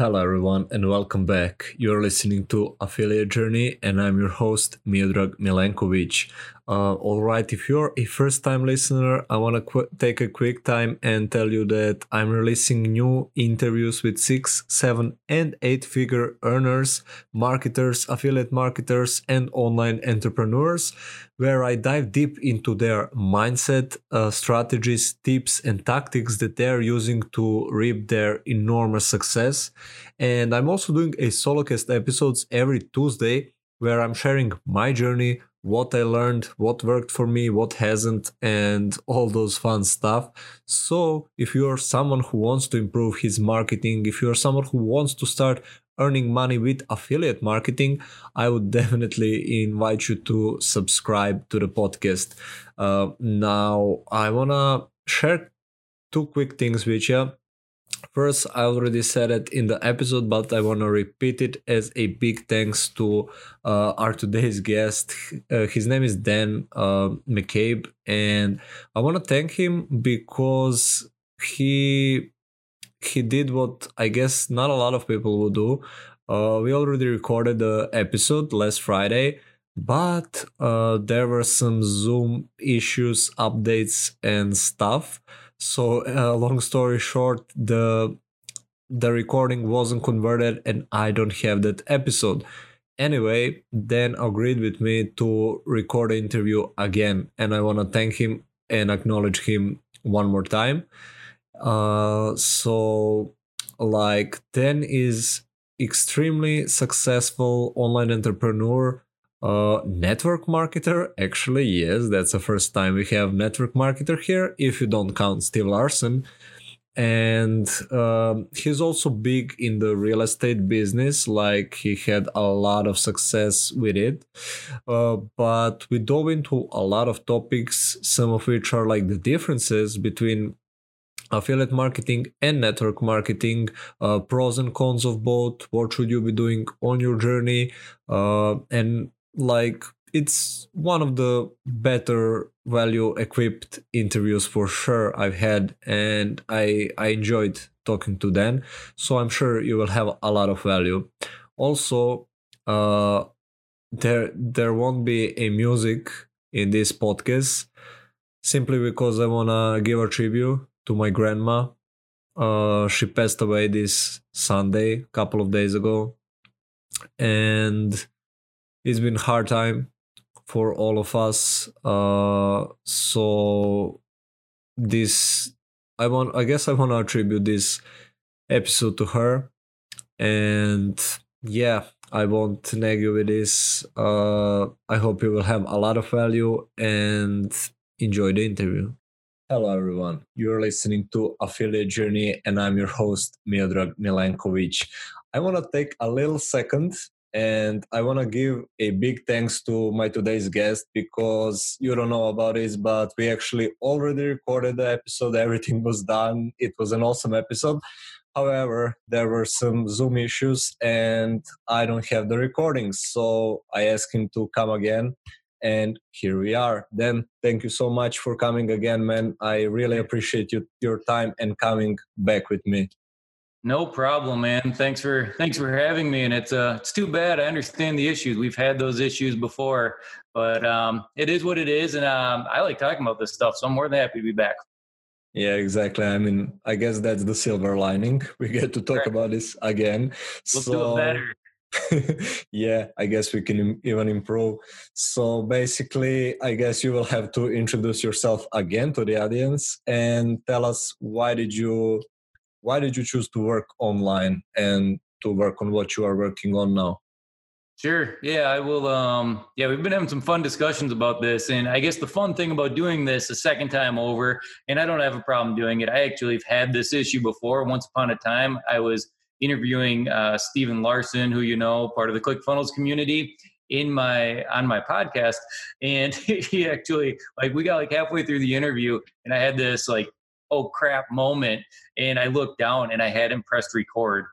Hello, everyone, and welcome back. You're listening to Affiliate Journey, and I'm your host, Miodrag Milenkovic. Uh, all right, if you're a first time listener, I want to qu- take a quick time and tell you that I'm releasing new interviews with six, seven, and eight figure earners, marketers, affiliate marketers, and online entrepreneurs, where I dive deep into their mindset, uh, strategies, tips, and tactics that they're using to reap their enormous success. And I'm also doing a solo cast episodes every Tuesday where I'm sharing my journey what I learned, what worked for me, what hasn't, and all those fun stuff. So, if you're someone who wants to improve his marketing, if you're someone who wants to start earning money with affiliate marketing, I would definitely invite you to subscribe to the podcast. Uh, now, I want to share two quick things with you. First, I already said it in the episode, but I want to repeat it as a big thanks to uh, our today's guest. Uh, his name is Dan uh, McCabe, and I want to thank him because he he did what I guess not a lot of people would do. Uh, we already recorded the episode last Friday, but uh, there were some Zoom issues, updates, and stuff. So, uh, long story short, the the recording wasn't converted, and I don't have that episode. Anyway, Dan agreed with me to record the interview again, and I want to thank him and acknowledge him one more time. Uh, so, like, Dan is extremely successful online entrepreneur uh, network marketer, actually, yes, that's the first time we have network marketer here, if you don't count Steve Larsen. And um, he's also big in the real estate business, like he had a lot of success with it. Uh, but we dove into a lot of topics, some of which are like the differences between affiliate marketing and network marketing uh, pros and cons of both. What should you be doing on your journey? Uh, and like it's one of the better value equipped interviews for sure I've had and I I enjoyed talking to Dan. So I'm sure you will have a lot of value. Also uh there there won't be a music in this podcast simply because I want to give a tribute to my grandma uh she passed away this Sunday a couple of days ago. And it's been hard time for all of us uh so this i want i guess i want to attribute this episode to her. And yeah i won't nag you with this. Uh i hope you will have a lot of value and enjoy the interview hello everyone you're listening to affiliate journey and i'm your host miodrag milenkovic i want to take a little second and I want to give a big thanks to my today's guest because you don't know about this, but we actually already recorded the episode. Everything was done. It was an awesome episode. However, there were some Zoom issues and I don't have the recordings. So I asked him to come again. And here we are. Then thank you so much for coming again, man. I really appreciate you, your time and coming back with me. No problem, man. Thanks for thanks for having me. And it's uh it's too bad. I understand the issues. We've had those issues before, but um it is what it is. And um I like talking about this stuff, so I'm more than happy to be back. Yeah, exactly. I mean, I guess that's the silver lining. We get to talk right. about this again. We'll so, do it better. yeah, I guess we can even improve. So basically, I guess you will have to introduce yourself again to the audience and tell us why did you why did you choose to work online and to work on what you are working on now? Sure. Yeah, I will. Um, yeah, we've been having some fun discussions about this. And I guess the fun thing about doing this a second time over, and I don't have a problem doing it. I actually have had this issue before. Once upon a time, I was interviewing uh, Stephen Larsen, who you know, part of the ClickFunnels community in my on my podcast. And he actually like we got like halfway through the interview and i had this like oh crap moment and i looked down and i hadn't pressed record.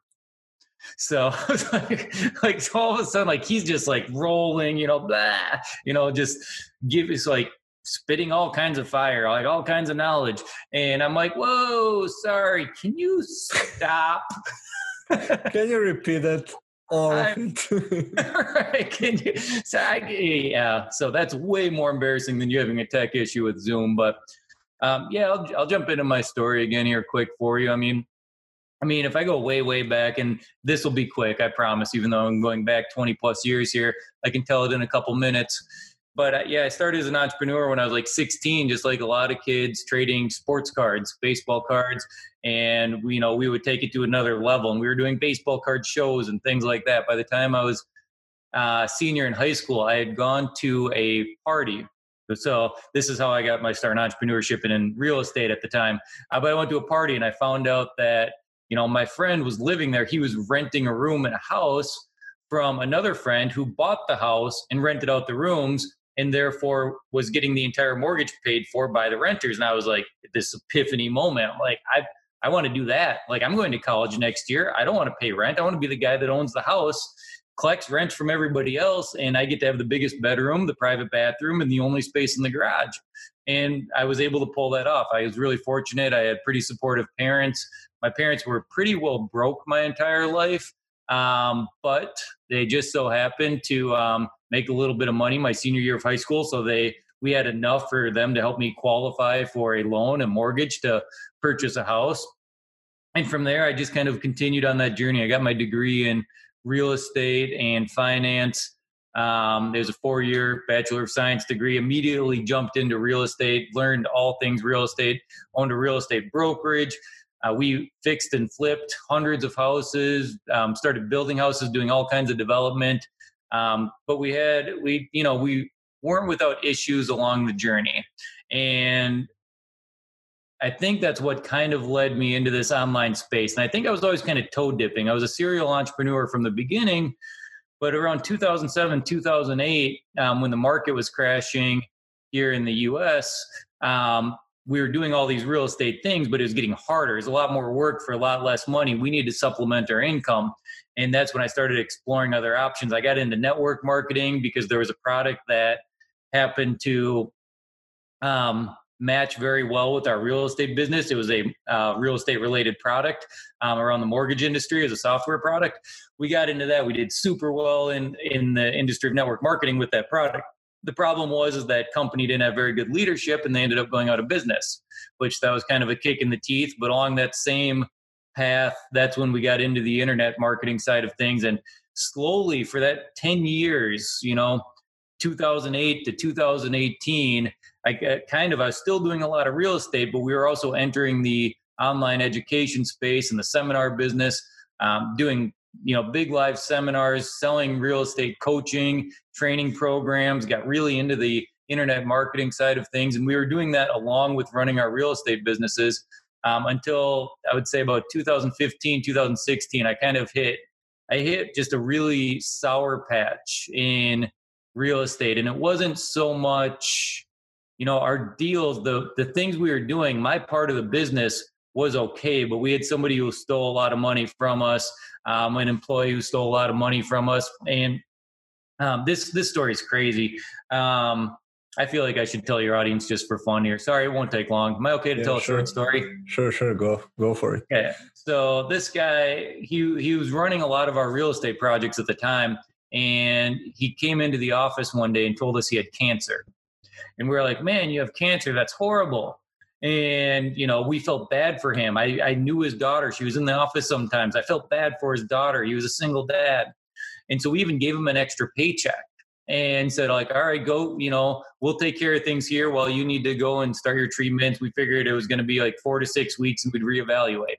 So like, like all of a sudden like he's just like rolling you know blah you know just give us like spitting all kinds of fire like all kinds of knowledge. And i'm like whoa sorry can you stop Can you repeat that? All of it. Can you? So I, yeah. So that's way more embarrassing than you having a tech issue with Zoom. But um, yeah, I'll, I'll jump into my story again here, quick for you. I mean, I mean, if I go way, way back, and this will be quick, I promise, even though I'm going back 20 plus years here, I can tell it in a couple minutes. But uh, yeah, I started as an entrepreneur when I was like 16, just like a lot of kids trading sports cards, baseball cards. And, you know, we would take it to another level. And we were doing baseball card shows and things like that. By the time I was uh, senior in high school, I had gone to a party so this is how I got my start in entrepreneurship and in real estate at the time. Uh, but I went to a party and I found out that you know, my friend was living there. He was renting a room in a house from another friend who bought the house and rented out the rooms and therefore was getting the entire mortgage paid for by the renters. And I was like, this epiphany moment. I'm like, I I want to do that. Like I'm going to college next year. I don't want to pay rent. I want to be the guy that owns the house, collects rent from everybody else, and I get to have the biggest bedroom, the private bathroom, and the only space in the garage. And I was able to pull that off. I was really fortunate. I had pretty supportive parents my parents were pretty well broke my entire life, um, but they just so happened to um, make a little bit of money my senior year of high school. So they we had enough for them to help me qualify for a loan, a mortgage to purchase a house. And from there, I just kind of continued on that journey. I got my degree in real estate and finance. Um, there's a four year Bachelor of Science degree. Immediately jumped into real estate, learned all things real estate, owned a real estate brokerage, uh, we fixed and flipped hundreds of houses, um, started building houses, doing all kinds of development. Um, but we had, we, you know, we weren't without issues along the journey. And I think that's what kind of led me into this online space. And I think I was always kind of toe dipping. I was a serial entrepreneur from the beginning, but around 2007, 2008, um, when the market was crashing here in the US, um, we were doing all these real estate things, but it was getting harder. It's a lot more work for a lot less money. We need to supplement our income. And that's when I started exploring other options. I got into network marketing because there was a product that happened to um, match very well with our real estate business. It was a uh, real estate related product um, around the mortgage industry as a software product. We got into that. We did super well in in the industry of network marketing with that product the problem was is that company didn't have very good leadership and they ended up going out of business which that was kind of a kick in the teeth but along that same path. That's when we got into the internet marketing side of things. And slowly for that 10 years you know 2008 to 2018 i kind of i was still doing a lot of real estate but we were also entering the online education space and the seminar business um, doing you know big live seminars selling real estate coaching training programs got really into the internet marketing side of things. And we were doing that along with running our real estate businesses um, until i would say about 2015 2016 i kind of hit i hit just a really sour patch in real estate and it wasn't so much you know our deals the the things we were doing my part of the business was okay but we had somebody who stole a lot of money from us um, an employee who stole a lot of money from us. And um, this this story is crazy. Um, I feel like I should tell your audience just for fun here. Sorry, it won't take long. Am I okay to yeah, tell a short story? Sure, sure. Go go for it. Okay. So this guy, he he was running a lot of our real estate projects at the time, and he came into the office one day and told us he had cancer. And we were like, "Man, you have cancer. That's horrible." and you know we felt bad for him I, I knew his daughter she was in the office sometimes i felt bad for his daughter he was a single dad and so we even gave him an extra paycheck and said like all right go you know we'll take care of things here while you need to go and start your treatments. We figured it was going to be like four to six weeks and we'd reevaluate.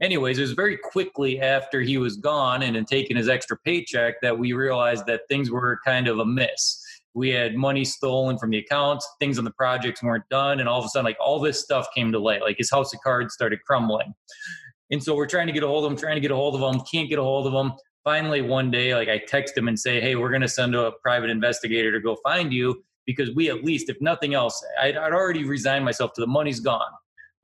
Anyways it was very quickly after he was gone and had taken his extra paycheck that we realized that things were kind of amiss. We had money stolen from the accounts things on the projects weren't done and all of a sudden like all this stuff came to light like his house of cards started crumbling. And so we're trying to get a hold of him trying to get a hold of him can't get a hold of him finally one day like i text him and say hey we're going to send a private investigator to go find you because we at least if nothing else I'd, I'd already resigned myself to the money's gone.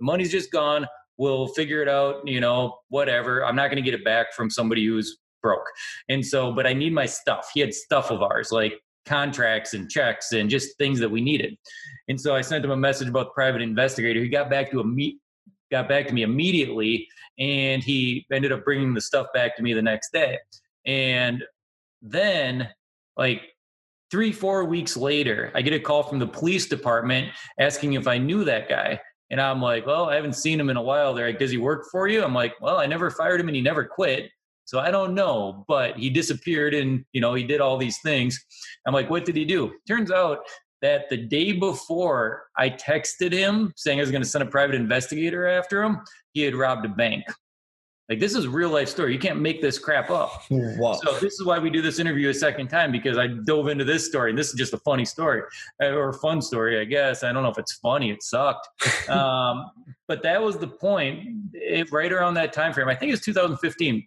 The money's just gone. We'll figure it out you know whatever. I'm not going to get it back from somebody who's broke. And so but i need my stuff. He had stuff of ours like contracts and checks and just things that we needed. And so I sent him a message about the private investigator. He got back to a meet got back to me immediately, and he ended up bringing the stuff back to me the next day. And then, like three, four weeks later, I get a call from the police department asking if I knew that guy. And I'm like, well, I haven't seen him in a while. They're like, does he work for you? I'm like, well, I never fired him and he never quit. So I don't know, but he disappeared and, you know, he did all these things. I'm like, what did he do? Turns out that the day before I texted him saying I was going to send a private investigator after him, he had robbed a bank. Like this is a real life story. You can't make this crap up. Wow. So this is why we do this interview a second time because I dove into this story and this is just a funny story uh, or a fun story, I guess. I don't know if it's funny. It sucked. um, but that was the point. It, right around that time frame, I think it was 2015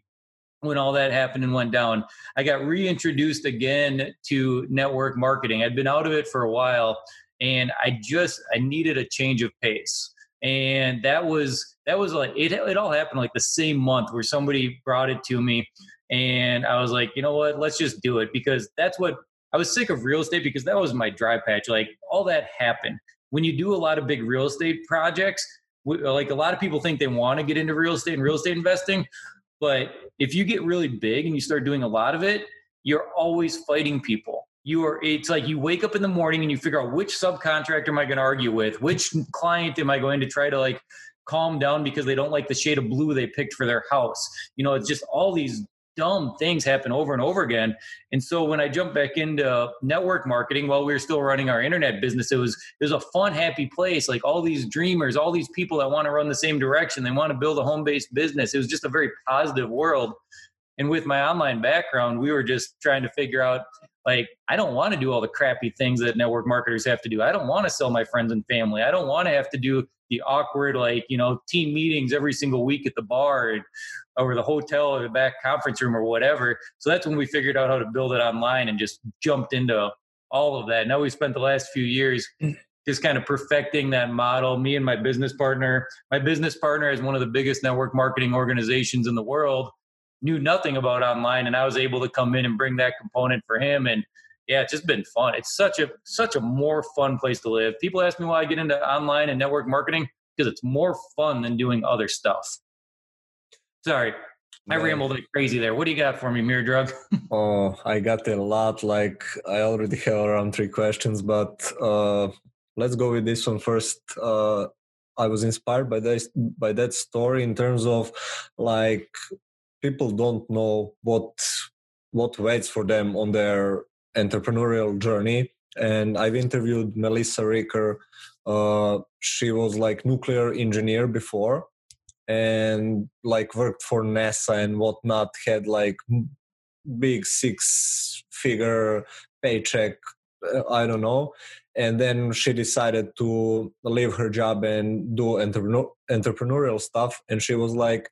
when all that happened and went down. I got reintroduced again to network marketing. I'd been out of it for a while and I just I needed a change of pace. And that was that was like it it all happened like the same month where somebody brought it to me and I was like, "You know what? Let's just do it because that's what I was sick of real estate because that was my dry patch. Like all that happened. When you do a lot of big real estate projects, like a lot of people think they want to get into real estate and real estate investing, but if you get really big and you start doing a lot of it, you're always fighting people. You are it's like you wake up in the morning and you figure out which subcontractor am I going to argue with? Which client am I going to try to like calm down because they don't like the shade of blue they picked for their house? You know, it's just all these dumb things happen over and over again. And so when I jumped back into network marketing while we were still running our internet business, it was it was a fun, happy place. Like all these dreamers, all these people that want to run the same direction, they want to build a home-based business. It was just a very positive world. And with my online background, we were just trying to figure out like I don't want to do all the crappy things that network marketers have to do. I don't want to sell my friends and family. I don't want to have to do the awkward like you know team meetings every single week at the bar or the hotel or the back conference room or whatever. So that's when we figured out how to build it online and just jumped into all of that. Now we spent the last few years just kind of perfecting that model. Me and my business partner, my business partner is one of the biggest network marketing organizations in the world, knew nothing about online, and I was able to come in and bring that component for him. And yeah, it's just been fun. It's such a such a more fun place to live. People ask me why I get into online and network marketing because it's more fun than doing other stuff. Sorry, I rambled like crazy there. What do you got for me, Miodrag? oh, I got a lot. Like I already have around three questions, but uh, let's go with this one first. Uh, I was inspired by that by that story in terms of like people don't know what what waits for them on their entrepreneurial journey. And I've interviewed Melissa Ricker. Uh, she was like nuclear engineer before, and like worked for NASA and whatnot, had like big six figure paycheck, uh, I don't know. And then she decided to leave her job and do entrepreneur- entrepreneurial stuff. And she was like,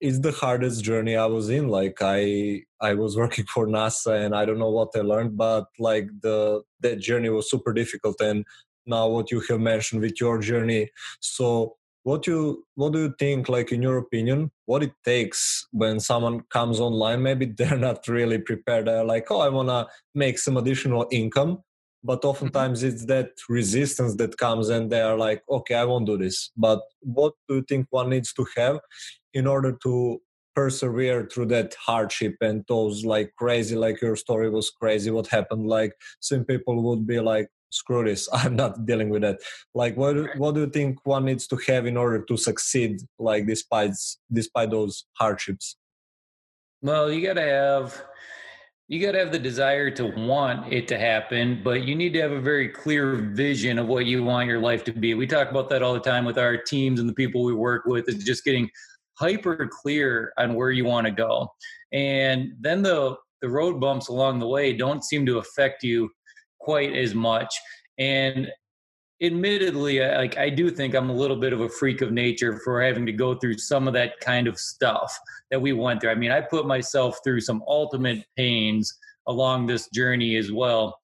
it's the hardest journey I was in. Like I I was working for NASA and I don't know what I learned, but like the that journey was super difficult. And now what you have mentioned with your journey. So what you what do you think like in your opinion what it takes when someone comes online? Maybe they're not really prepared. They're like oh i want to make some additional income but mm-hmm. oftentimes it's that resistance that comes and they are like okay i won't do this. But what do you think one needs to have in order to persevere through that hardship and those like crazy like your story was crazy what happened? Like some people would be like screw this i'm not dealing with that. Like what what do you think one needs to have in order to succeed like despite despite those hardships? Well you got to have you got to have the desire to want it to happen but you need to have a very clear vision of what you want your life to be. We talk about that all the time with our teams and the people we work with is just getting hyper clear on where you want to go. And then the the road bumps along the way don't seem to affect you quite as much. And admittedly, like I do think I'm a little bit of a freak of nature for having to go through some of that kind of stuff that we went through. I mean, I put myself through some ultimate pains along this journey as well.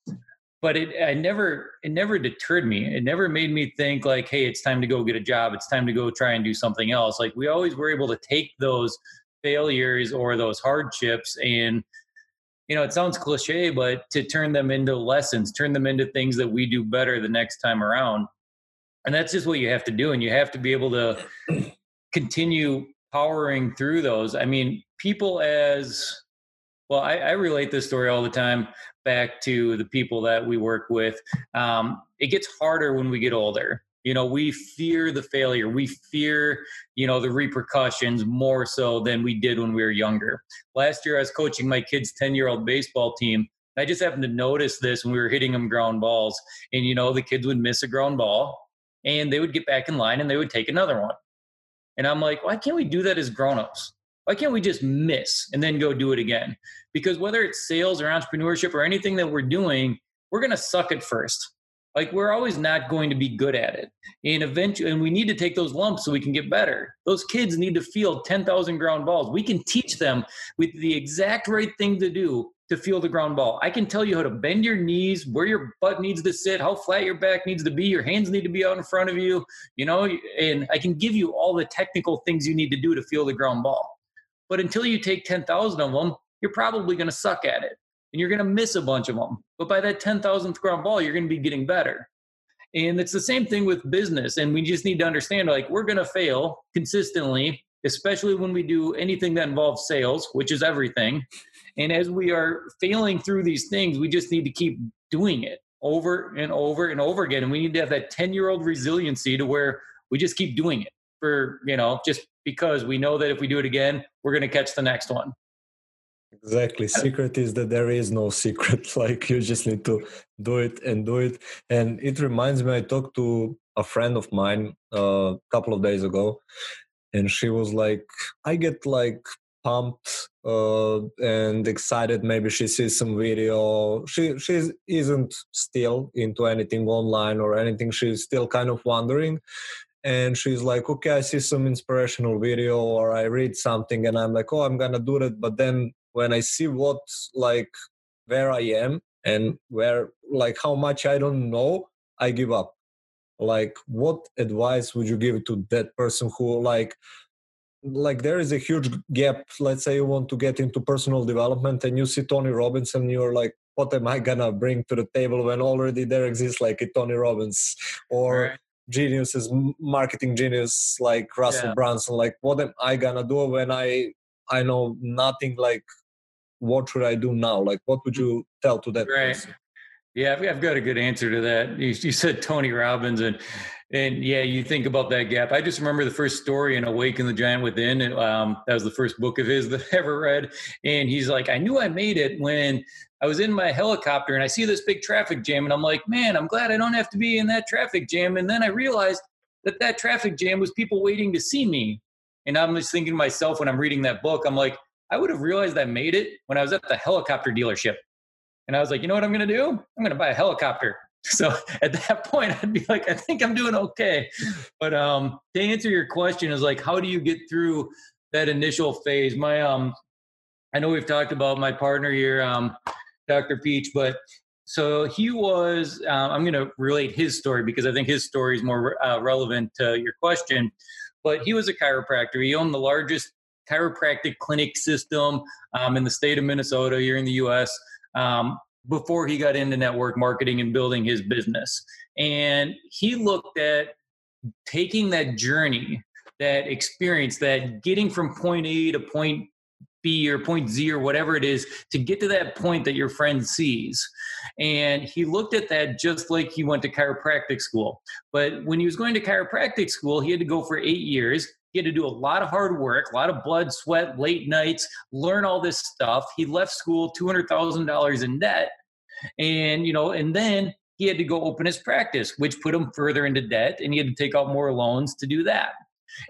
But it I never it never deterred me. It never made me think like, hey, it's time to go get a job. It's time to go try and do something else. Like we always were able to take those failures or those hardships and you know, it sounds cliche, but to turn them into lessons, turn them into things that we do better the next time around. And that's just what you have to do. And you have to be able to continue powering through those. I mean, people as well, I, I, relate this story all the time back to the people that we work with. Um, it gets harder when we get older. You know, we fear the failure. We fear, you know, the repercussions more so than we did when we were younger. Last year, I was coaching my kids' 10 year old baseball team. I just happened to notice this when we were hitting them ground balls. And, you know, the kids would miss a ground ball and they would get back in line and they would take another one. And I'm like, why can't we do that as grown-ups? Why can't we just miss and then go do it again? Because whether it's sales or entrepreneurship or anything that we're doing, we're going to suck at first. Like we're always not going to be good at it. And eventually, and we need to take those lumps so we can get better. Those kids need to feel 10,000 ground balls. We can teach them with the exact right thing to do to feel the ground ball. I can tell you how to bend your knees, where your butt needs to sit, how flat your back needs to be, your hands need to be out in front of you, you know, and I can give you all the technical things you need to do to feel the ground ball. But until you take 10,000 of them, you're probably going to suck at it and you're going to miss a bunch of them. But by that 10,000th ground ball, you're going to be getting better. And it's the same thing with business. And we just need to understand like we're going to fail consistently, especially when we do anything that involves sales, which is everything. And as we are failing through these things, we just need to keep doing it over and over and over again. And we need to have that 10 year old resiliency to where we just keep doing it for, you know, just because we know that if we do it again, we're going to catch the next one. Exactly. Secret is that there is no secret. Like you just need to do it and do it. And it reminds me, I talked to a friend of mine uh, a couple of days ago, and she was like, I get like pumped uh, and excited. Maybe she sees some video. She she isn't still into anything online or anything. She's still kind of wondering. And she's like, okay, I see some inspirational video or I read something and I'm like, oh, I'm gonna do that. But then when I see what like where I am and where like how much I don't know, I give up. Like, what advice would you give to that person who like like there is a huge gap let's say you want to get into personal development and you see tony robbins and you're like what am i gonna bring to the table when already there exists like a tony robbins or right. geniuses marketing genius like russell yeah. brunson like what am i gonna do when i i know nothing like what should i do now like what would you tell to that right. person yeah, I've got a good answer to that. You, you said Tony Robbins, and and yeah, you think about that gap. I just remember the first story in Awaken the Giant Within. And, um, that was the first book of his that I ever read. And he's like, I knew I made it when I was in my helicopter and I see this big traffic jam. And I'm like, man, I'm glad I don't have to be in that traffic jam. And then I realized that that traffic jam was people waiting to see me. And I'm just thinking to myself when I'm reading that book, I'm like, I would have realized I made it when I was at the helicopter dealership. And I was like, you know what I'm going to do? I'm going to buy a helicopter. So at that point, I'd be like, I think I'm doing okay. But um, to answer your question, is like, how do you get through that initial phase? My um, I know we've talked about my partner here, um, Dr. Peach, but so he was. Uh, I'm going to relate his story because I think his story is more uh, relevant to your question. But he was a chiropractor. He owned the largest chiropractic clinic system um, in the state of Minnesota here in the U.S. Um, before he got into network marketing and building his business. And he looked at taking that journey, that experience, that getting from point A to point B or point Z or whatever it is to get to that point that your friend sees. And he looked at that just like he went to chiropractic school. But when he was going to chiropractic school, he had to go for eight years. He had to do a lot of hard work, a lot of blood, sweat, late nights, learn all this stuff. He left school $200,000 in debt. And, you know, and then he had to go open his practice, which put him further into debt and he had to take out more loans to do that.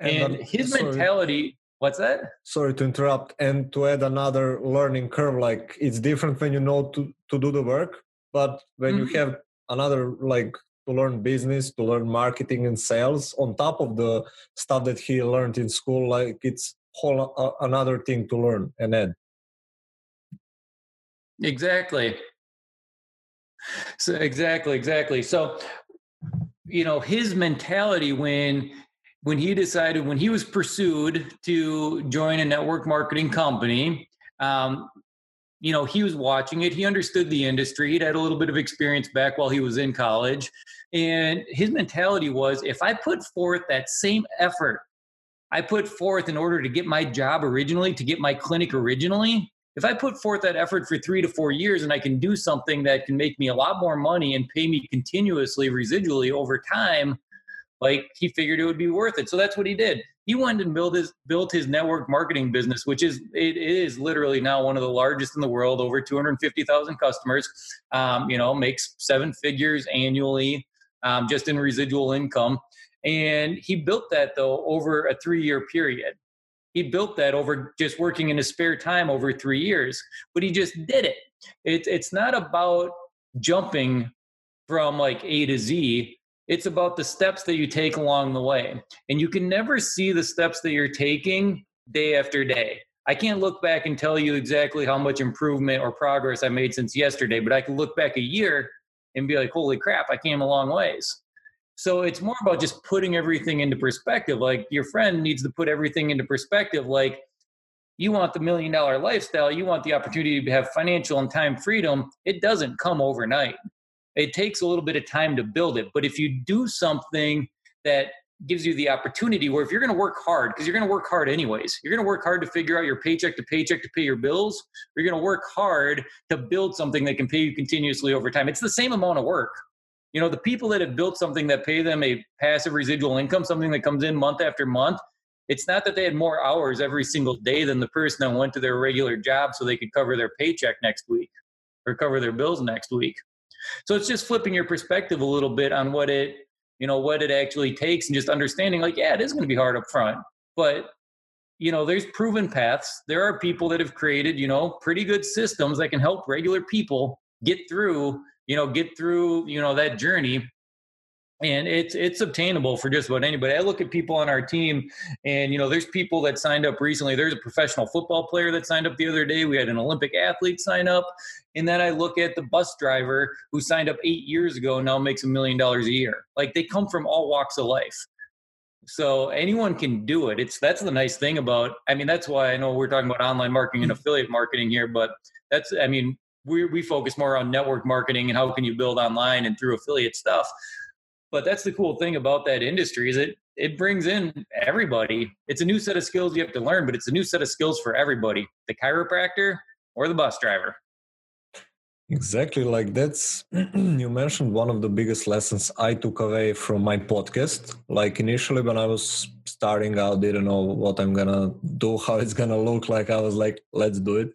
And, and his sorry, mentality, what's that? Sorry to interrupt. And to add another learning curve, like it's different when you know to, to do the work, but when mm-hmm. you have another like to learn business, to learn marketing and sales on top of the stuff that he learned in school. Like it's whole uh, another thing to learn and add. Exactly. So exactly, exactly. So you know his mentality when when he decided when he was pursued to join a network marketing company um, you know, he was watching it. He understood the industry. He'd had a little bit of experience back while he was in college. And his mentality was if I put forth that same effort I put forth in order to get my job originally, to get my clinic originally, if I put forth that effort for three to four years and I can do something that can make me a lot more money and pay me continuously, residually over time, like he figured it would be worth it. So that's what he did. He went and built his built his network marketing business, which is it is literally now one of the largest in the world, over 250,000 customers. Um, you know, makes seven figures annually um, just in residual income. And he built that though over a three year period he built that over just working in his spare time over three years but he just did it. it it's not about jumping from like a to z it's about the steps that you take along the way and you can never see the steps that you're taking day after day i can't look back and tell you exactly how much improvement or progress i made since yesterday but i can look back a year and be like holy crap i came a long ways so it's more about just putting everything into perspective. Like your friend needs to put everything into perspective. Like you want the million dollar lifestyle, you want the opportunity to have financial and time freedom. It doesn't come overnight. It takes a little bit of time to build it. But if you do something that gives you the opportunity where if you're going to work hard because you're going to work hard anyways you're going to work hard to figure out your paycheck to paycheck to pay your bills you're going to work hard to build something that can pay you continuously over time. It's the same amount of work. You know the people that have built something that pay them a passive residual income something that comes in month after month it's not that they had more hours every single day than the person that went to their regular job so they could cover their paycheck next week or cover their bills next week so it's just flipping your perspective a little bit on what it you know what it actually takes and just understanding like yeah it is going to be hard up front but you know there's proven paths. There are people that have created you know pretty good systems that can help regular people get through you know get through you know that journey and it's it's obtainable for just about anybody. I look at people on our team, and you know, there's people that signed up recently. There's a professional football player that signed up the other day. We had an Olympic athlete sign up, and then I look at the bus driver who signed up eight years ago and now makes a million dollars a year. Like they come from all walks of life. So anyone can do it. It's that's the nice thing about. I mean, that's why I know we're talking about online marketing and mm. affiliate marketing here, but that's I mean, we, we focus more on network marketing and how can you build online and through affiliate stuff but that's the cool thing about that industry is it it brings in everybody. It's a new set of skills you have to learn but it's a new set of skills for everybody the chiropractor or the bus driver. Exactly like that's you mentioned one of the biggest lessons i took away from my podcast. Like initially when i was starting out didn't know what i'm gonna do how it's gonna look like i was like let's do it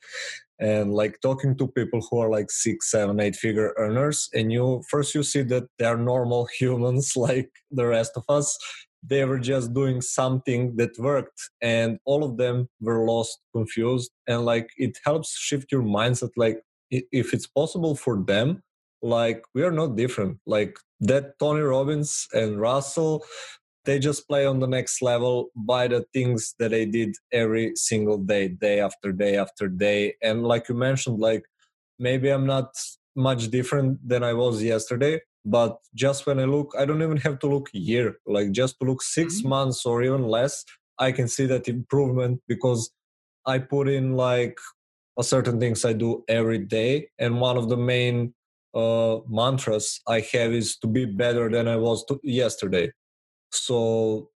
and like talking to people who are like six seven eight figure earners and you first you see that they're normal humans like the rest of us. They were just doing something that worked and all of them were lost confused and like it helps shift your mindset like if it's possible for them like we are not different. Like that tony robbins and russell they just play on the next level by the things that they did every single day day after day after day. And like you mentioned like maybe i'm not much different than i was yesterday but just when i look i don't even have to look a year. Like just to look 6 mm-hmm. months or even less i can see that improvement because i put in like a certain things i do every day. And one of the main uh, mantras i have is to be better than i was to- yesterday so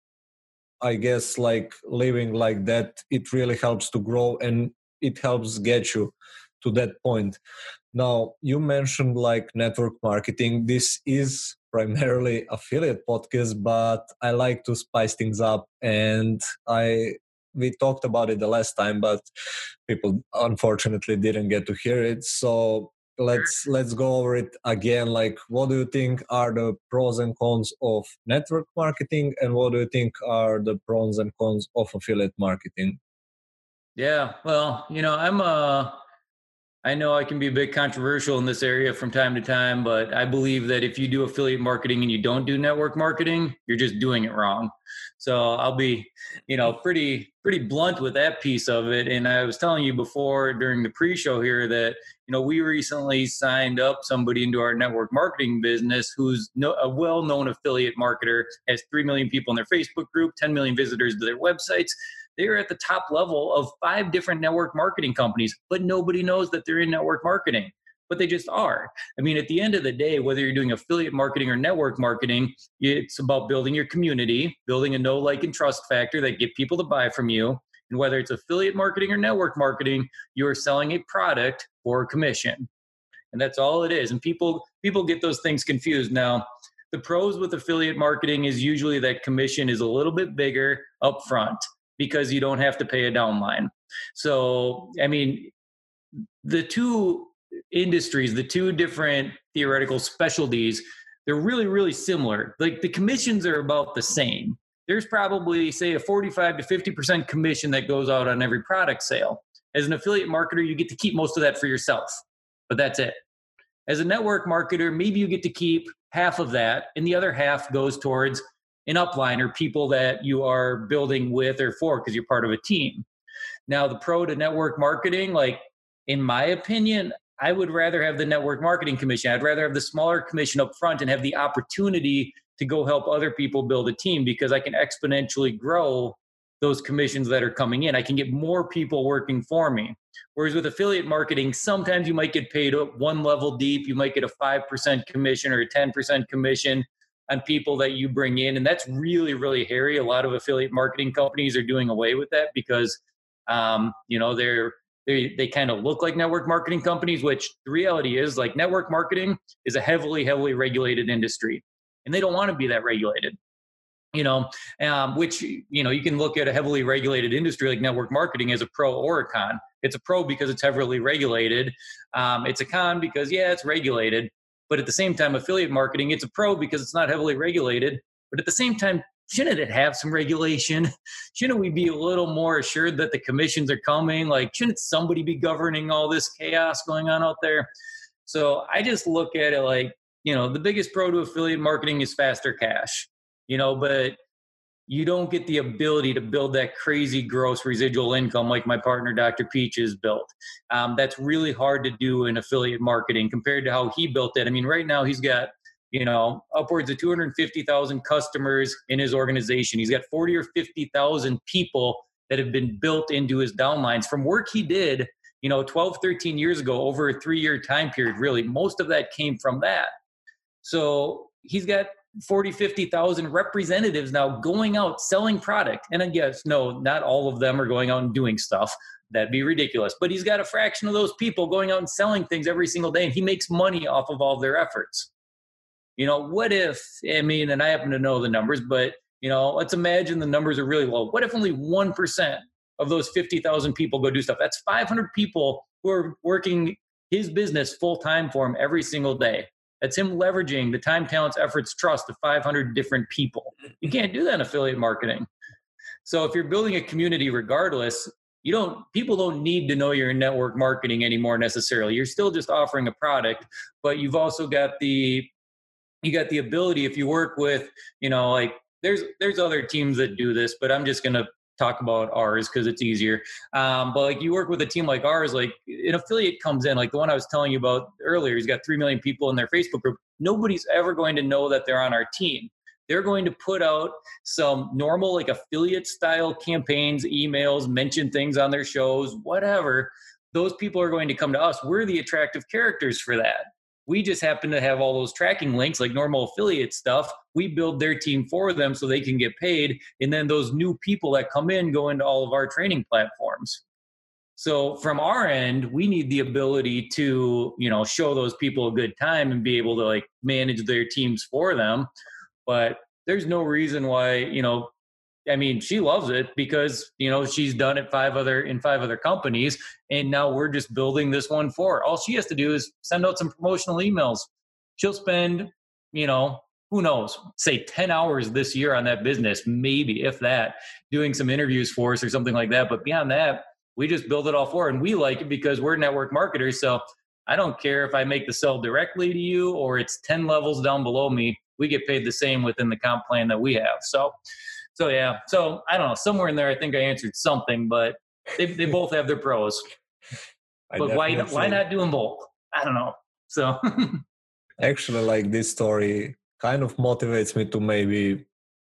i guess like living like that it really helps to grow and it helps get you to that point. Now you mentioned like network marketing. This is primarily affiliate podcast but i like to spice things up and i we talked about it the last time but people unfortunately didn't get to hear it. So let's let's go over it again. Like what do you think are the pros and cons of network marketing and what do you think are the pros and cons of affiliate marketing? Yeah well you know i'm a I know I can be a bit controversial in this area from time to time, but I believe that if you do affiliate marketing and you don't do network marketing, you're just doing it wrong. So I'll be, you know, pretty pretty blunt with that piece of it. And I was telling you before during the pre-show here that you know we recently signed up somebody into our network marketing business who's no, a well-known affiliate marketer, has three million people in their Facebook group, 10 million visitors to their websites they're at the top level of five different network marketing companies, but nobody knows that they're in network marketing. but they just are. I mean, at the end of the day, whether you're doing affiliate marketing or network marketing, it's about building your community, building a know, like, and trust factor that get people to buy from you. And whether it's affiliate marketing or network marketing, you're selling a product for a commission. And that's all it is. And people people get those things confused. Now, the pros with affiliate marketing is usually that commission is a little bit bigger up front because you don't have to pay a downline. So, I mean, the two industries, the two different theoretical specialties, they're really, really similar. Like the commissions are about the same. There's probably, say, a 45 to 50% commission that goes out on every product sale. As an affiliate marketer, you get to keep most of that for yourself, but that's it. As a network marketer, maybe you get to keep half of that, and the other half goes towards an upline or people that you are building with or for because you're part of a team. Now, the pro to network marketing, like in my opinion, I would rather have the network marketing commission. I'd rather have the smaller commission up front and have the opportunity to go help other people build a team because I can exponentially grow those commissions that are coming in. I can get more people working for me. Whereas with affiliate marketing, sometimes you might get paid one level deep. You might get a 5% commission or a 10% commission on people that you bring in. And that's really, really hairy. A lot of affiliate marketing companies are doing away with that because, um, you know, they're, they, they kind of look like network marketing companies, which the reality is like network marketing is a heavily, heavily regulated industry. And they don't want to be that regulated you know, um, which you know you can look at a heavily regulated industry like network marketing as a pro or a con. It's a pro because it's heavily regulated. Um, it's a con because yeah, it's regulated. But at the same time, affiliate marketing, it's a pro because it's not heavily regulated. But at the same time, shouldn't it have some regulation? Shouldn't we be a little more assured that the commissions are coming? Like, shouldn't somebody be governing all this chaos going on out there? So I just look at it like, you know, the biggest pro to affiliate marketing is faster cash, you know, but you don't get the ability to build that crazy gross residual income like my partner Dr. Peach has built. Um, that's really hard to do in affiliate marketing compared to how he built it. I mean, right now he's got you know upwards of 250,000 customers in his organization. He's got 40 or 50,000 people that have been built into his downlines from work he did, you know, 12, 13 years ago over a three year time period. Really, most of that came from that. So he's got 40, 50,000 representatives now going out selling product. And yes, no, not all of them are going out and doing stuff. That'd be ridiculous. But he's got a fraction of those people going out and selling things every single day, and he makes money off of all their efforts. You know, what if, I mean, and I happen to know the numbers, but, you know, let's imagine the numbers are really low. What if only 1% of those 50,000 people go do stuff? That's 500 people who are working his business full time for him every single day. That's him leveraging the time, talents, efforts, trust of 500 different people. You can't do that in affiliate marketing. So if you're building a community regardless, you don't people don't need to know you're in network marketing anymore necessarily. You're still just offering a product, but you've also got the you got the ability if you work with, you know, like there's there's other teams that do this, but I'm just to talk about ours because it's easier. Um, but like you work with a team like ours, like an affiliate comes in, like the one I was telling you about earlier, he's got 3 million people in their Facebook group. Nobody's ever going to know that they're on our team. They're going to put out some normal, like affiliate style campaigns, emails, mention things on their shows, whatever. Those people are going to come to us. We're the attractive characters for that. We just happen to have all those tracking links, like normal affiliate stuff. We build their team for them so they can get paid. And then those new people that come in go into all of our training platforms. So from our end, we need the ability to, you know, show those people a good time and be able to like manage their teams for them. But there's no reason why, you know, I mean, she loves it because you know she's done it five other in five other companies, and now we're just building this one for her. All she has to do is send out some promotional emails. She'll spend, you know, who knows, say ten hours this year on that business, maybe if that, doing some interviews for us or something like that. But beyond that, we just build it all for her, and we like it because we're network marketers. So I don't care if I make the sell directly to you or it's ten levels down below me. We get paid the same within the comp plan that we have. So so yeah, so I don't know. Somewhere in there, I think I answered something, but they they both have their pros. but why why not do them both? I don't know. So actually, like this story kind of motivates me to maybe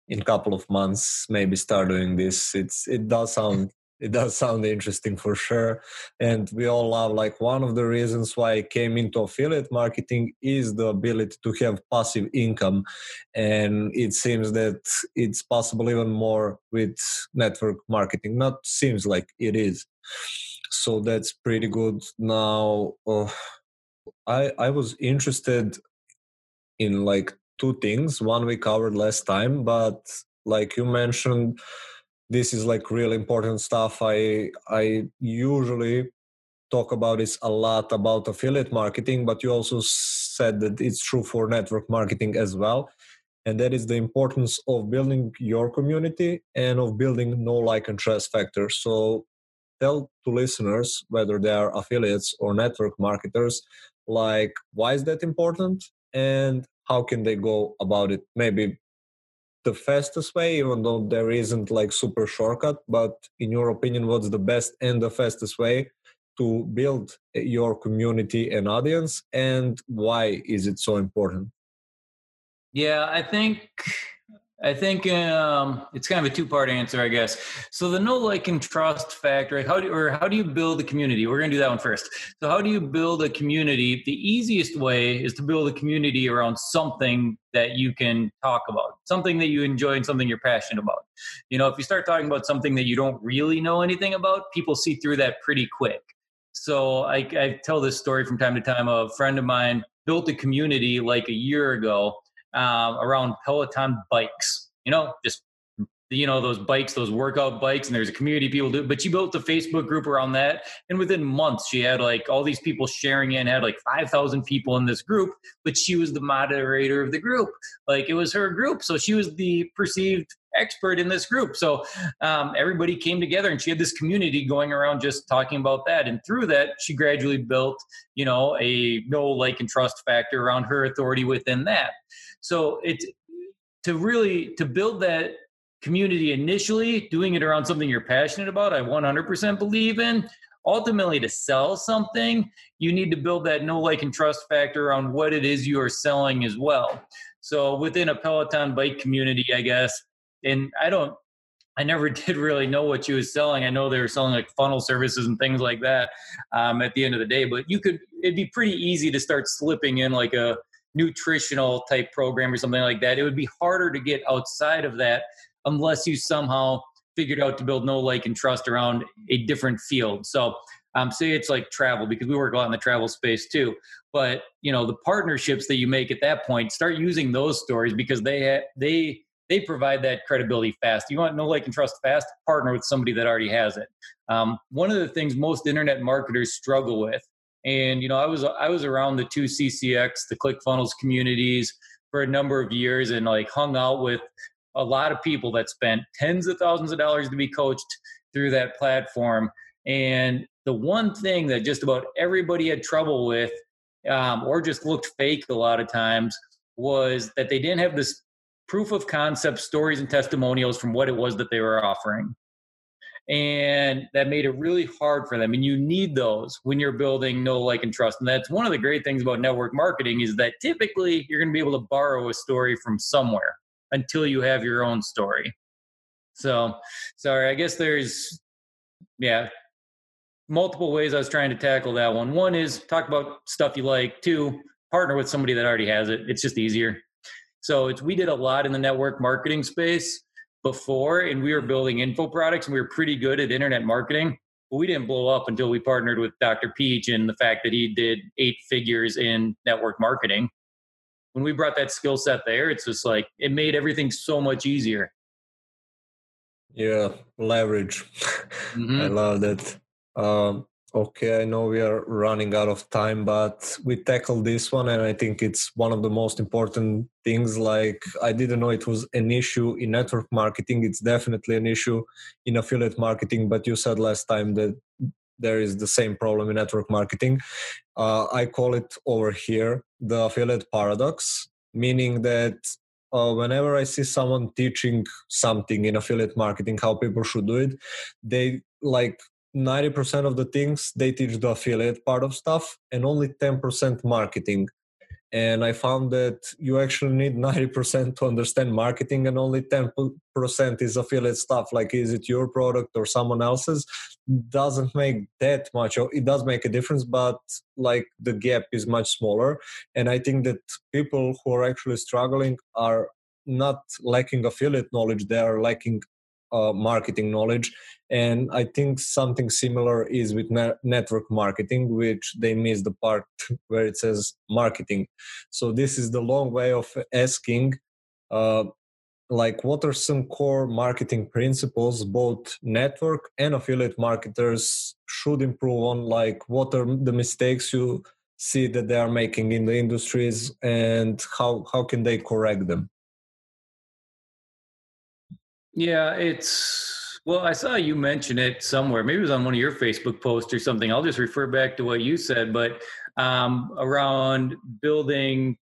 in a couple of months maybe start doing this. It's it does sound it does sound interesting for sure. And we all love like one of the reasons why i came into affiliate marketing is the ability to have passive income. And it seems that it's possible even more with network marketing. Not seems like it is. So that's pretty good. Now uh, i i was interested in like two things. One we covered last time but like you mentioned this is like really important stuff. I i usually talk about this a lot about affiliate marketing but you also said that it's true for network marketing as well. And that is the importance of building your community and of building know like and trust factor. So tell to listeners whether they are affiliates or network marketers like why is that important and how can they go about it? Maybe the fastest way even though there isn't like super shortcut but in your opinion what's the best and the fastest way to build eh, your community and audience and why is it so important? Yeah i think I think um, it's kind of a two-part answer, I guess. So the know like and trust factor, how do or how do you build a community? We're going to do that one first. So how do you build a community? The easiest way is to build a community around something that you can talk about, something that you enjoy and something you're passionate about. You know, if you start talking about something that you don't really know anything about, people see through that pretty quick. So I, I tell this story from time to time. A friend of mine built a community like a year ago um, around Peloton bikes. You know, just you know those bikes, those workout bikes, and there's a community people do. But she built a Facebook group around that, and within months, she had like all these people sharing in. Had like five thousand people in this group, but she was the moderator of the group. Like it was her group, so she was the perceived expert in this group. So um, everybody came together, and she had this community going around just talking about that. And through that, she gradually built, you know, a know like and trust factor around her authority within that. So it's to really to build that community initially, doing it around something you're passionate about. I 100% believe in. Ultimately, to sell something, you need to build that know like and trust factor around what it is you are selling as well. So within a Peloton bike community, I guess, and I don't I never did really know what she was selling. I know they were selling like funnel services and things like that um, at the end of the day, but you could, it'd be pretty easy to start slipping in like a nutritional type program or something like that. It would be harder to get outside of that unless you somehow figured out to build know like and trust around a different field. So um, say it's like travel because we work a lot in the travel space too. But you know the partnerships that you make at that point, start using those stories because they ha- they they provide that credibility fast. You want know like and trust fast? Partner with somebody that already has it. Um, one of the things most internet marketers struggle with and you know, I was I was around the two CCX, the ClickFunnels communities for a number of years, and like hung out with a lot of people that spent tens of thousands of dollars to be coached through that platform. And the one thing that just about everybody had trouble with, um, or just looked fake a lot of times, was that they didn't have this proof of concept stories and testimonials from what it was that they were offering. And that made it really hard for them. And you need those when you're building know like and trust. And that's one of the great things about network marketing is that typically you're going to be able to borrow a story from somewhere until you have your own story. So sorry i guess there's yeah multiple ways i was trying to tackle that one. One is talk about stuff you like. Two partner with somebody that already has it. It's just easier so it's we did a lot in the network marketing space before and we were building info products and we were pretty good at internet marketing but we didn't blow up until we partnered with dr peach and the fact that he did eight figures in network marketing. When we brought that skill set there it's just like it made everything so much easier. Yeah leverage. Mm-hmm. i love that. Um, Okay, I know we are running out of time, but we tackled this one, and I think it's one of the most important things. Like, I didn't know it was an issue in network marketing. It's definitely an issue in affiliate marketing, but you said last time that there is the same problem in network marketing. Uh, I call it over here the affiliate paradox, meaning that uh, whenever I see someone teaching something in affiliate marketing, how people should do it, they like 90% of the things they teach the affiliate part of stuff and only 10% marketing. And i found that you actually need 90% to understand marketing and only 10% is affiliate stuff. Like is it your product or someone else's? Doesn't make that much it does make a difference but like the gap is much smaller. And i think that people who are actually struggling are not lacking affiliate knowledge they are lacking uh, marketing knowledge. And i think something similar is with ne- network marketing which they miss the part where it says marketing. So this is the long way of asking uh, like what are some core marketing principles both network and affiliate marketers should improve on? Like what are the mistakes you see that they are making in the industries and how how can they correct them yeah it's well, I saw you mention it somewhere. Maybe it was on one of your Facebook posts or something. I'll just refer back to what you said, but um, around building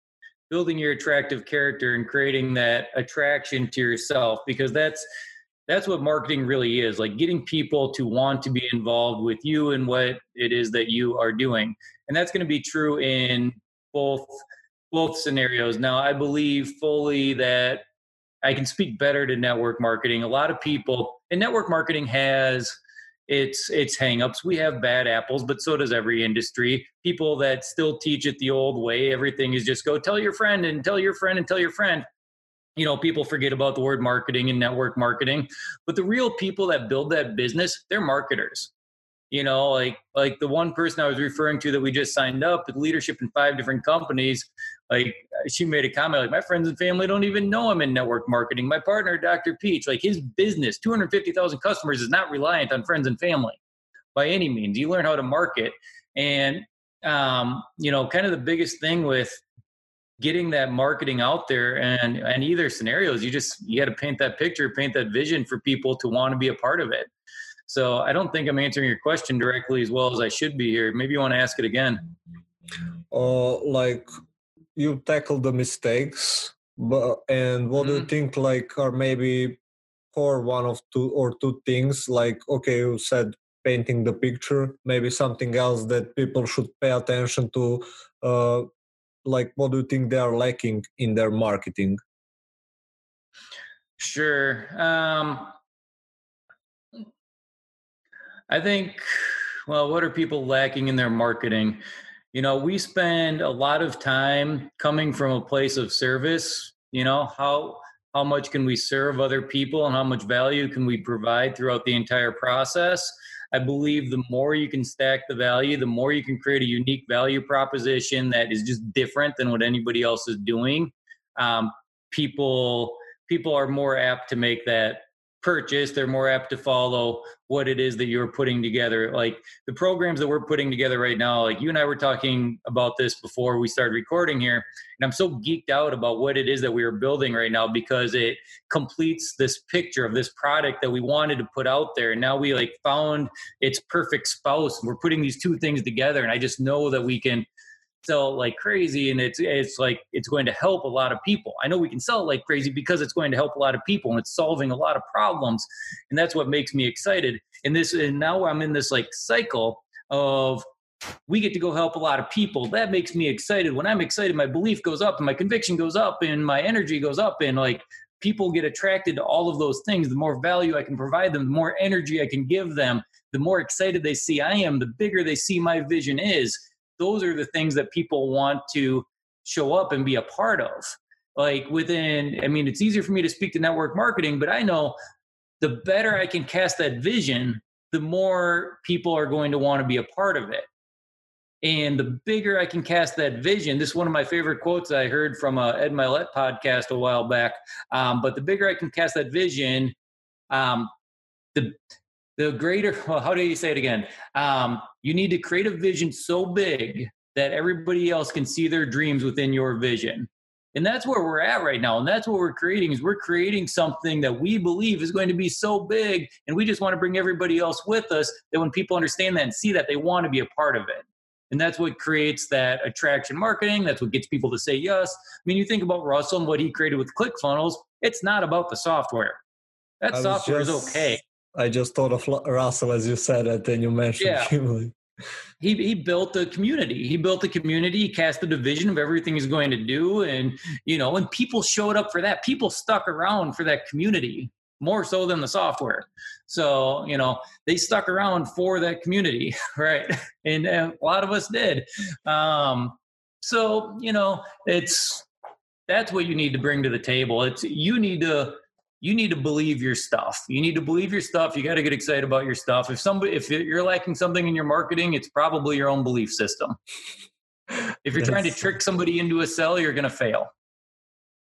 building your attractive character and creating that attraction to yourself because that's that's what marketing really is like getting people to want to be involved with you and what it is that you are doing and that's going to be true in both both scenarios now i believe fully that I can speak better to network marketing. A lot of people, and network marketing has its its hangups. We have bad apples, but so does every industry. People that still teach it the old way. Everything is just go tell your friend and tell your friend and tell your friend. You know, people forget about the word marketing and network marketing, but the real people that build that business, they're marketers you know like like the one person i was referring to that we just signed up with leadership in five different companies like she made a comment like my friends and family don't even know i'm in network marketing. My partner dr peach like his business 250000 customers is not reliant on friends and family by any means. You learn how to market. And um, you know kind of the biggest thing with getting that marketing out there and and either scenarios you just you got to paint that picture paint that vision for people to want to be a part of it so I don't think I'm answering your question directly as well as I should be here. Maybe you want to ask it again. Uh, like you tackle the mistakes, but and what mm-hmm. do you mm-hmm. think like are maybe core one of two or two things? Like okay, you said painting the picture. Maybe something else that people should pay attention to. Uh, like what do you think they are lacking in their marketing? Sure. Um, I think, well, what are people lacking in their marketing? You know, we spend a lot of time coming from a place of service. You know, how how much can we serve other people and how much value can we provide throughout the entire process? I believe the more you can stack the value, the more you can create a unique value proposition that is just different than what anybody else is doing. Um, people people are more apt to make that purchase, they're more apt to follow what it is that you're putting together. Like the programs that we're putting together right now, like you and I were talking about this before we started recording here, and I'm so geeked out about what it is that we are building right now because it completes this picture of this product that we wanted to put out there. And now we like found its perfect spouse. We're putting these two things together, and I just know that we can sell like crazy and it's it's like it's going to help a lot of people. I know we can sell it like crazy because it's going to help a lot of people and it's solving a lot of problems and that's what makes me excited. And this and now I'm in this like cycle of we get to go help a lot of people. That makes me excited. When I'm excited, my belief goes up and my conviction goes up and my energy goes up and like people get attracted to all of those things. The more value I can provide them, the more energy I can give them, the more excited they see I am, the bigger they see my vision is those are the things that people want to show up and be a part of. Like within i mean it's easier for me to speak to network marketing but i know the better i can cast that vision the more people are going to want to be a part of it. And the bigger i can cast that vision this is one of my favorite quotes i heard from a ed mylett podcast a while back um, but the bigger i can cast that vision um, the the greater well, how do you say it again? Um, you need to create a vision so big that everybody else can see their dreams within your vision. And that's where we're at right now and that's what we're creating is we're creating something that we believe is going to be so big and we just want to bring everybody else with us that when people understand that and see that they want to be a part of it. And that's what creates that attraction marketing that's what gets people to say yes. I mean you think about russell and what he created with clickfunnels it's not about the software. That software just, is okay I just thought of Russell as you said it, and you mentioned yeah. he he built a community. He built a community. He cast a division of everything he's going to do, and you know, and people showed up for that. People stuck around for that community more so than the software. So you know, they stuck around for that community, right? And, and a lot of us did. Um, so you know, it's that's what you need to bring to the table. It's you need to you need to believe your stuff. You need to believe your stuff. You got to get excited about your stuff. If somebody, if you're lacking something in your marketing, it's probably your own belief system. If you're trying to trick somebody into a sell, you're going to fail.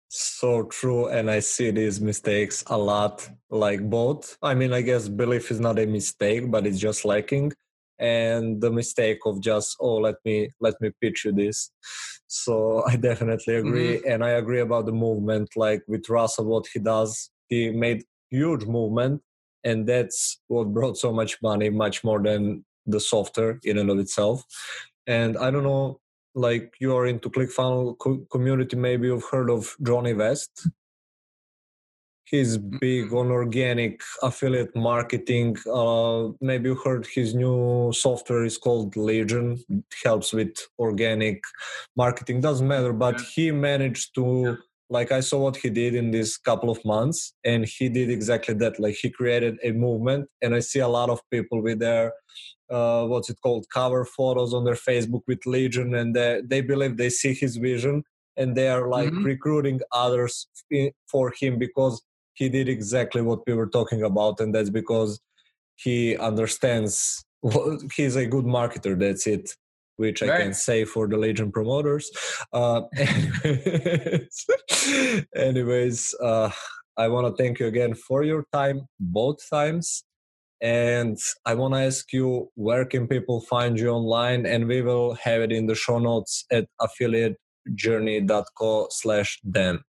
So true. And I see these mistakes a lot, like both. I mean, I guess belief is not a mistake, but it's just lacking. And the mistake of just, oh, let me, let me pitch you this. So I definitely agree. Mm-hmm. And I agree about the movement, like with Russell, what he does he made huge movement and that's what brought so much money much more than the software in and of itself. And i don't know like you're into clickfunnels co- community maybe you've heard of johnny west? He's big on organic affiliate marketing uh, maybe you heard his new software is called legion. It helps with organic marketing doesn't matter but he managed to like i saw what he did in this couple of months and he did exactly that like he created a movement and i see a lot of people with their uh, what's it called cover photos on their facebook with legion and they, they believe they see his vision and they are like mm-hmm. recruiting others for him because he did exactly what we were talking about and that's because he understands he's a good marketer that's it which I can say for the Legion promoters. Uh, anyways, anyways uh, I want to thank you again for your time, both times. And I want to ask you, where can people find you online? And we will have it in the show notes at affiliatejourney.co slash Dan.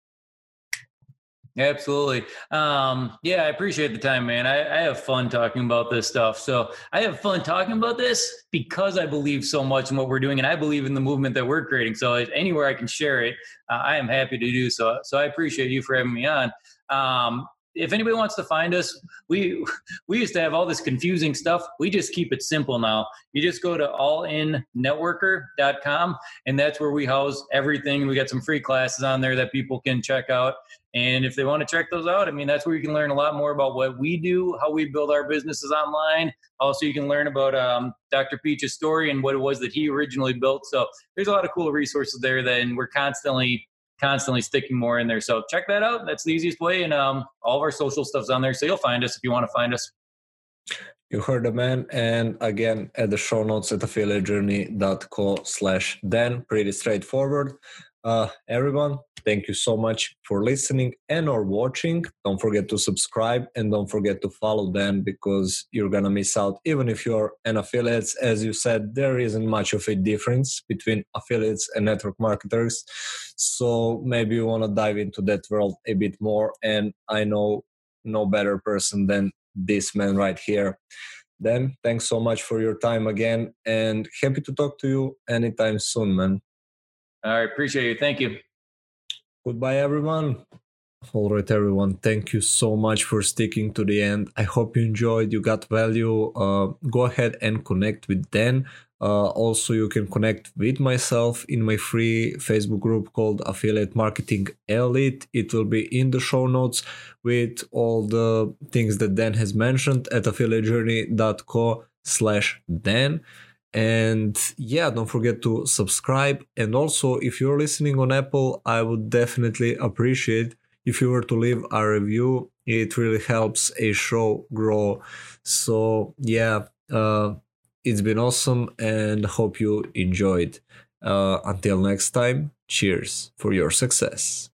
Absolutely. Um, yeah, I appreciate the time, man. I, I, have fun talking about this stuff. So I have fun talking about this because I believe so much in what we're doing and I believe in the movement that we're creating. So anywhere I can share it, uh, I am happy to do so. So I appreciate you for having me on. Um, if anybody wants to find us, we we used to have all this confusing stuff. We just keep it simple now. You just go to allinnetworker.com and that's where we house everything. We got some free classes on there that people can check out. And if they want to check those out, I mean, that's where you can learn a lot more about what we do, how we build our businesses online. Also, you can learn about um, Dr. Peach's story and what it was that he originally built. So there's a lot of cool resources there that and we're constantly constantly sticking more in there. So check that out. That's the easiest way. And um, all of our social stuff's on there. So you'll find us if you want to find us. You heard the man. And again, at the show notes at affiliatejourney.co slash Dan, pretty straightforward. Uh, everyone, thank you so much for listening and or watching. Don't forget to subscribe and don't forget to follow them because you're gonna miss out. Even if you're an affiliate, as you said, there isn't much of a difference between affiliates and network marketers. So maybe you wanna dive into that world a bit more. And I know no better person than this man right here. Then thanks so much for your time again and happy to talk to you anytime soon, man. Right. Appreciate you. Thank you. Goodbye, everyone. All right, everyone. Thank you so much for sticking to the end. I hope you enjoyed. You got value. Uh, go ahead and connect with Dan. Uh, also, you can connect with myself in my free Facebook group called Affiliate Marketing Elite. It will be in the show notes with all the things that Dan has mentioned at affiliatejourney.co slash Dan and yeah don't forget to subscribe. And also if you're listening on apple i would definitely appreciate if you were to leave a review. It really helps a show grow. So yeah uh, it's been awesome and hope you enjoyed. Uh, until next time cheers for your success